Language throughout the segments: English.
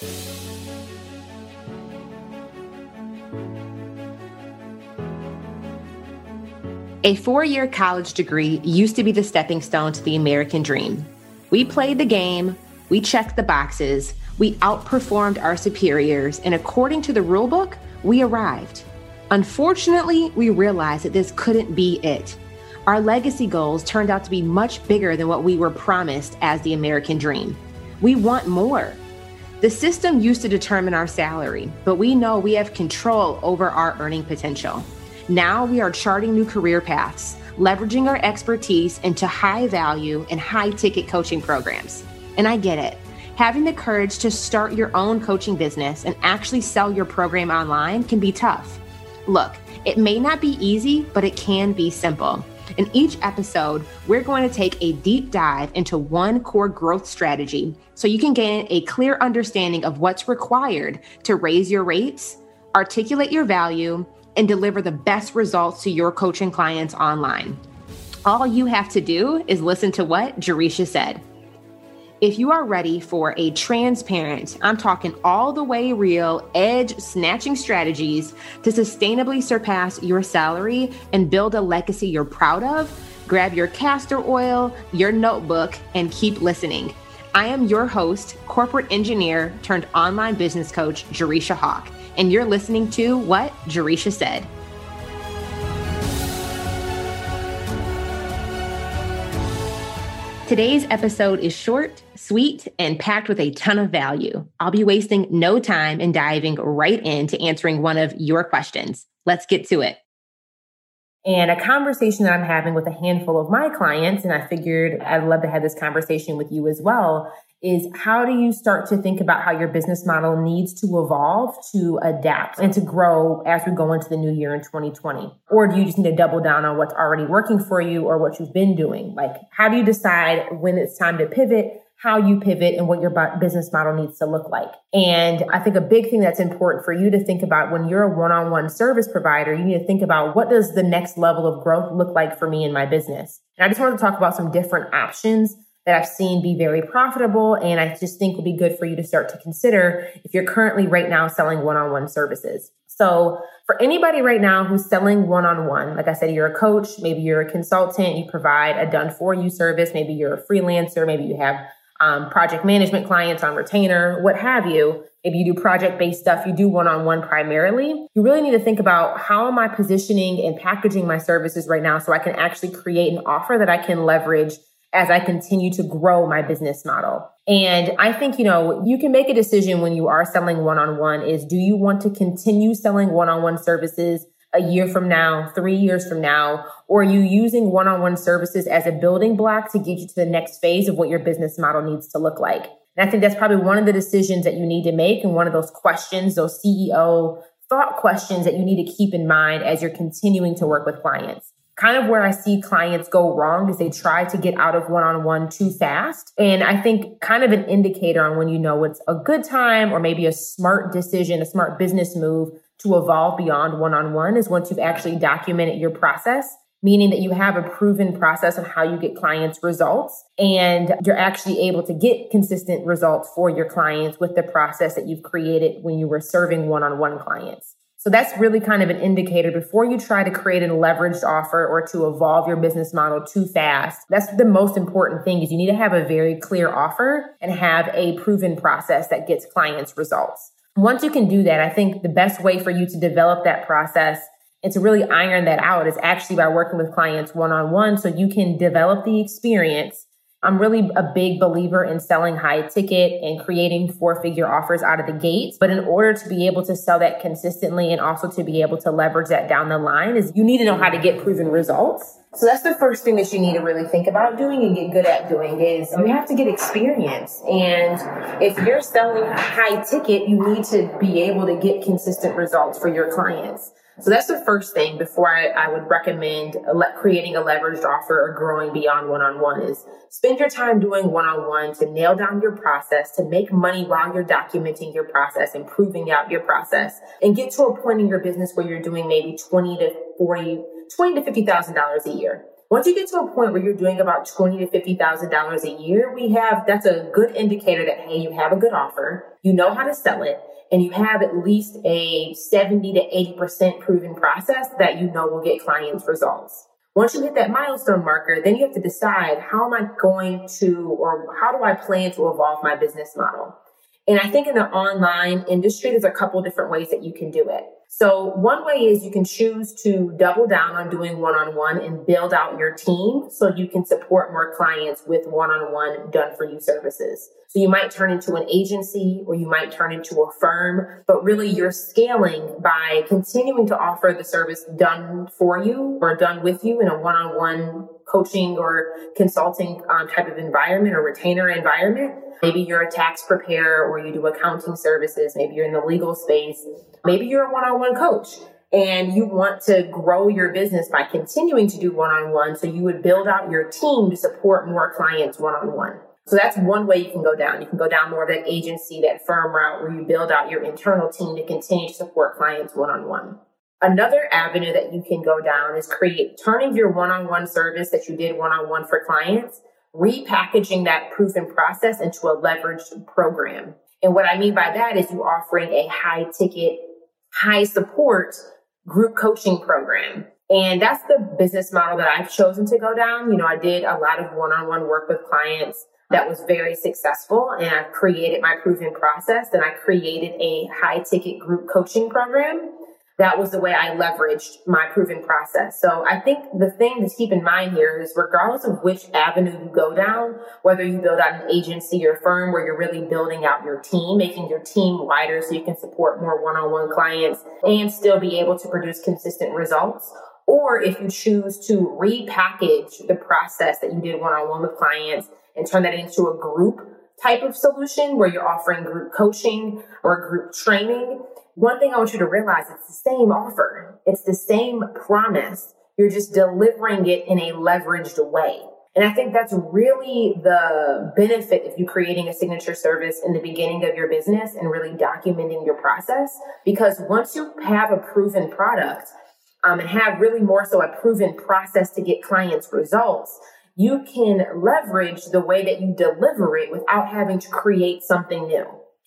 A four year college degree used to be the stepping stone to the American dream. We played the game, we checked the boxes, we outperformed our superiors, and according to the rulebook, we arrived. Unfortunately, we realized that this couldn't be it. Our legacy goals turned out to be much bigger than what we were promised as the American dream. We want more. The system used to determine our salary, but we know we have control over our earning potential. Now we are charting new career paths, leveraging our expertise into high value and high ticket coaching programs. And I get it. Having the courage to start your own coaching business and actually sell your program online can be tough. Look, it may not be easy, but it can be simple. In each episode, we're going to take a deep dive into one core growth strategy so you can gain a clear understanding of what's required to raise your rates, articulate your value, and deliver the best results to your coaching clients online. All you have to do is listen to what Jerisha said. If you are ready for a transparent, I'm talking all the way real, edge snatching strategies to sustainably surpass your salary and build a legacy you're proud of, grab your castor oil, your notebook, and keep listening. I am your host, corporate engineer turned online business coach, Jerisha Hawk, and you're listening to what Jerisha said. Today's episode is short, sweet, and packed with a ton of value. I'll be wasting no time in diving right into answering one of your questions. Let's get to it. And a conversation that I'm having with a handful of my clients, and I figured I'd love to have this conversation with you as well, is how do you start to think about how your business model needs to evolve to adapt and to grow as we go into the new year in 2020? Or do you just need to double down on what's already working for you or what you've been doing? Like, how do you decide when it's time to pivot? how you pivot and what your business model needs to look like. And I think a big thing that's important for you to think about when you're a one-on-one service provider, you need to think about what does the next level of growth look like for me in my business? And I just want to talk about some different options that I've seen be very profitable. And I just think will be good for you to start to consider if you're currently right now selling one on one services. So for anybody right now who's selling one on one, like I said, you're a coach, maybe you're a consultant, you provide a done for you service, maybe you're a freelancer, maybe you have um, project management clients on retainer, what have you. If you do project based stuff, you do one on one primarily. You really need to think about how am I positioning and packaging my services right now so I can actually create an offer that I can leverage as I continue to grow my business model. And I think, you know, you can make a decision when you are selling one on one is do you want to continue selling one on one services a year from now, three years from now, or are you using one on one services as a building block to get you to the next phase of what your business model needs to look like? And I think that's probably one of the decisions that you need to make and one of those questions, those CEO thought questions that you need to keep in mind as you're continuing to work with clients kind of where I see clients go wrong is they try to get out of one on one too fast. And I think kind of an indicator on when you know it's a good time or maybe a smart decision, a smart business move to evolve beyond one on one is once you've actually documented your process. Meaning that you have a proven process on how you get clients results and you're actually able to get consistent results for your clients with the process that you've created when you were serving one on one clients. So that's really kind of an indicator before you try to create a leveraged offer or to evolve your business model too fast. That's the most important thing is you need to have a very clear offer and have a proven process that gets clients results. Once you can do that, I think the best way for you to develop that process and to really iron that out is actually by working with clients one on one so you can develop the experience I'm really a big believer in selling high ticket and creating four figure offers out of the gate. But in order to be able to sell that consistently and also to be able to leverage that down the line is you need to know how to get proven results. So that's the first thing that you need to really think about doing and get good at doing is you have to get experience. And if you're selling high ticket, you need to be able to get consistent results for your clients. So that's the first thing before I, I would recommend creating a leveraged offer or growing beyond one-on-one is spend your time doing one-on-one to nail down your process, to make money while you're documenting your process, improving out your process and get to a point in your business where you're doing maybe 20 to 40, 20 to $50,000 a year. Once you get to a point where you're doing about twenty to fifty thousand dollars a year, we have that's a good indicator that hey, you have a good offer, you know how to sell it, and you have at least a seventy to eighty percent proven process that you know will get clients results. Once you hit that milestone marker, then you have to decide how am I going to or how do I plan to evolve my business model? And I think in the online industry, there's a couple different ways that you can do it. So one way is you can choose to double down on doing one-on-one and build out your team so you can support more clients with one-on-one done for you services. So you might turn into an agency or you might turn into a firm, but really you're scaling by continuing to offer the service done for you or done with you in a one-on-one coaching or consulting um, type of environment or retainer environment. Maybe you're a tax preparer or you do accounting services. Maybe you're in the legal space. Maybe you're a one-on-one coach and you want to grow your business by continuing to do one-on-one. So you would build out your team to support more clients one-on-one. So that's one way you can go down. You can go down more of that agency, that firm route where you build out your internal team to continue to support clients one-on-one. Another avenue that you can go down is create turning your one-on-one service that you did one-on-one for clients, repackaging that proven process into a leveraged program. And what I mean by that is you offering a high ticket, high support group coaching program. And that's the business model that I've chosen to go down. You know, I did a lot of one-on-one work with clients that was very successful and I created my proven process and I created a high ticket group coaching program. That was the way I leveraged my proven process. So I think the thing to keep in mind here is regardless of which avenue you go down, whether you build out an agency or firm where you're really building out your team, making your team wider so you can support more one-on-one clients and still be able to produce consistent results, or if you choose to repackage the process that you did one-on-one with clients and turn that into a group type of solution where you're offering group coaching or group training, one thing I want you to realize it's the same offer. It's the same promise. You're just delivering it in a leveraged way. And I think that's really the benefit of you creating a signature service in the beginning of your business and really documenting your process. Because once you have a proven product um, and have really more so a proven process to get clients results, you can leverage the way that you deliver it without having to create something new.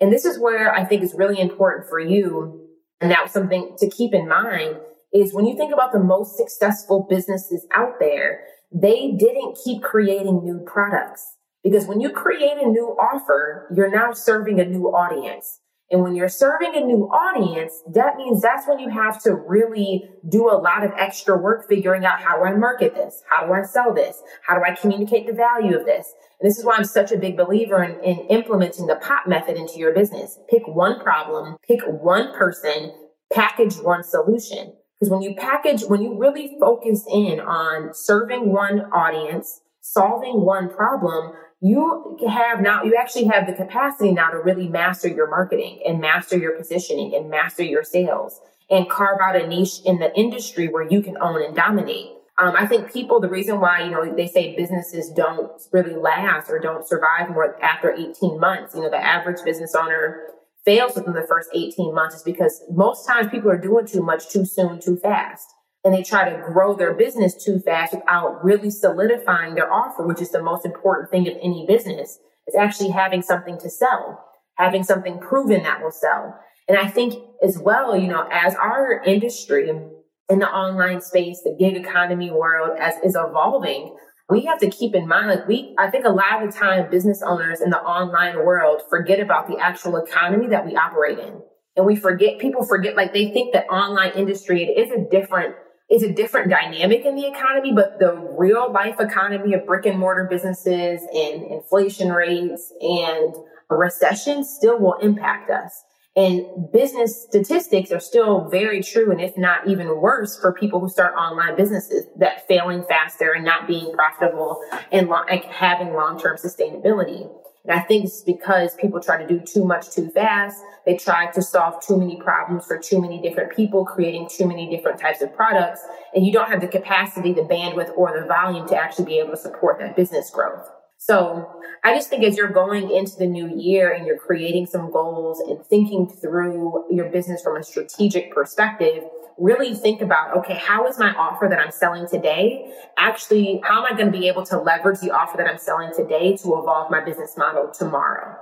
And this is where I think is really important for you. And that's something to keep in mind is when you think about the most successful businesses out there, they didn't keep creating new products. Because when you create a new offer, you're now serving a new audience. And when you're serving a new audience, that means that's when you have to really do a lot of extra work figuring out how do I market this? How do I sell this? How do I communicate the value of this? And this is why I'm such a big believer in, in implementing the POP method into your business. Pick one problem, pick one person, package one solution. Because when you package, when you really focus in on serving one audience, solving one problem, you have now, you actually have the capacity now to really master your marketing and master your positioning and master your sales and carve out a niche in the industry where you can own and dominate. Um, I think people, the reason why, you know, they say businesses don't really last or don't survive more after 18 months, you know, the average business owner fails within the first 18 months is because most times people are doing too much too soon, too fast and they try to grow their business too fast without really solidifying their offer, which is the most important thing of any business, is actually having something to sell, having something proven that will sell. And I think as well, you know, as our industry in the online space, the gig economy world as is evolving, we have to keep in mind, like we, I think a lot of the time business owners in the online world forget about the actual economy that we operate in. And we forget, people forget, like they think that online industry, it is a different is a different dynamic in the economy, but the real life economy of brick and mortar businesses and inflation rates and recession still will impact us. And business statistics are still very true, and if not even worse, for people who start online businesses that failing faster and not being profitable and lo- having long term sustainability. And I think it's because people try to do too much too fast. They try to solve too many problems for too many different people, creating too many different types of products. And you don't have the capacity, the bandwidth, or the volume to actually be able to support that business growth. So I just think as you're going into the new year and you're creating some goals and thinking through your business from a strategic perspective, really think about, okay, how is my offer that I'm selling today? Actually, how am I going to be able to leverage the offer that I'm selling today to evolve my business model tomorrow?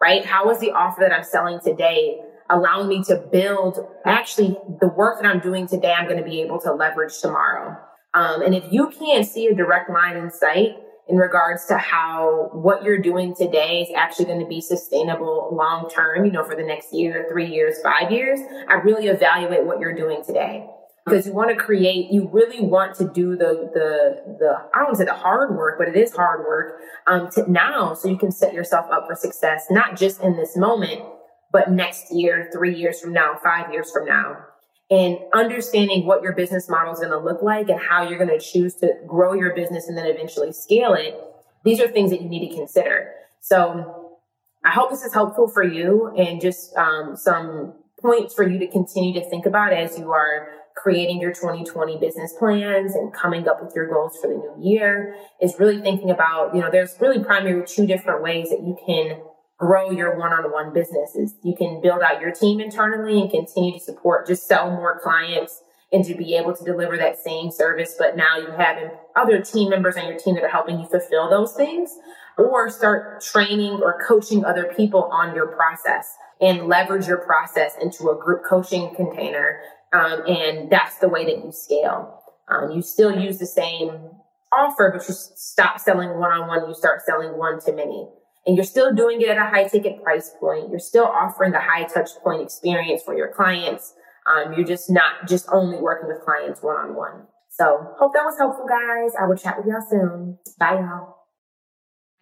Right? How is the offer that I'm selling today allowing me to build actually the work that I'm doing today, I'm going to be able to leverage tomorrow. Um, and if you can't see a direct line in sight in regards to how what you're doing today is actually going to be sustainable long term, you know, for the next year, three years, five years, I really evaluate what you're doing today. Because you want to create, you really want to do the the the I don't say the hard work, but it is hard work um, to now, so you can set yourself up for success, not just in this moment, but next year, three years from now, five years from now. And understanding what your business model is going to look like and how you're going to choose to grow your business and then eventually scale it. These are things that you need to consider. So I hope this is helpful for you and just um, some points for you to continue to think about as you are creating your 2020 business plans and coming up with your goals for the new year is really thinking about, you know, there's really primarily two different ways that you can grow your one-on-one businesses. You can build out your team internally and continue to support, just sell more clients and to be able to deliver that same service. But now you have other team members on your team that are helping you fulfill those things or start training or coaching other people on your process and leverage your process into a group coaching container. Um, and that's the way that you scale. Um, you still use the same offer, but you stop selling one-on-one. You start selling one to many and you're still doing it at a high ticket price point. You're still offering a high touch point experience for your clients. Um, you're just not just only working with clients one on one. So hope that was helpful, guys. I will chat with y'all soon. Bye, y'all.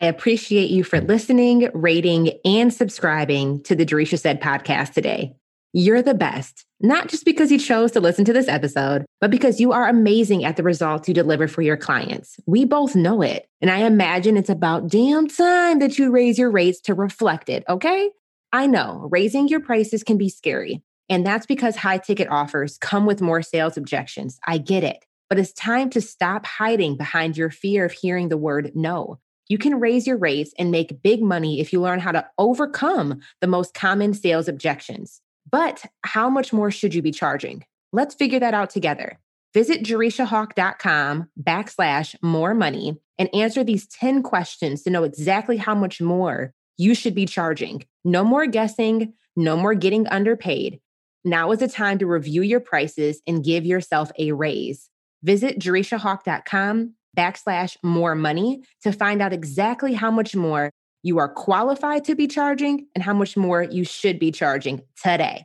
I appreciate you for listening, rating, and subscribing to the Jerisha Said podcast today. You're the best, not just because you chose to listen to this episode, but because you are amazing at the results you deliver for your clients. We both know it. And I imagine it's about damn time that you raise your rates to reflect it, okay? I know raising your prices can be scary. And that's because high ticket offers come with more sales objections. I get it. But it's time to stop hiding behind your fear of hearing the word no. You can raise your rates and make big money if you learn how to overcome the most common sales objections. But how much more should you be charging? Let's figure that out together. Visit jerishahawk.com backslash more money and answer these 10 questions to know exactly how much more you should be charging. No more guessing, no more getting underpaid. Now is the time to review your prices and give yourself a raise. Visit jerishahawk.com backslash more money to find out exactly how much more you are qualified to be charging and how much more you should be charging today.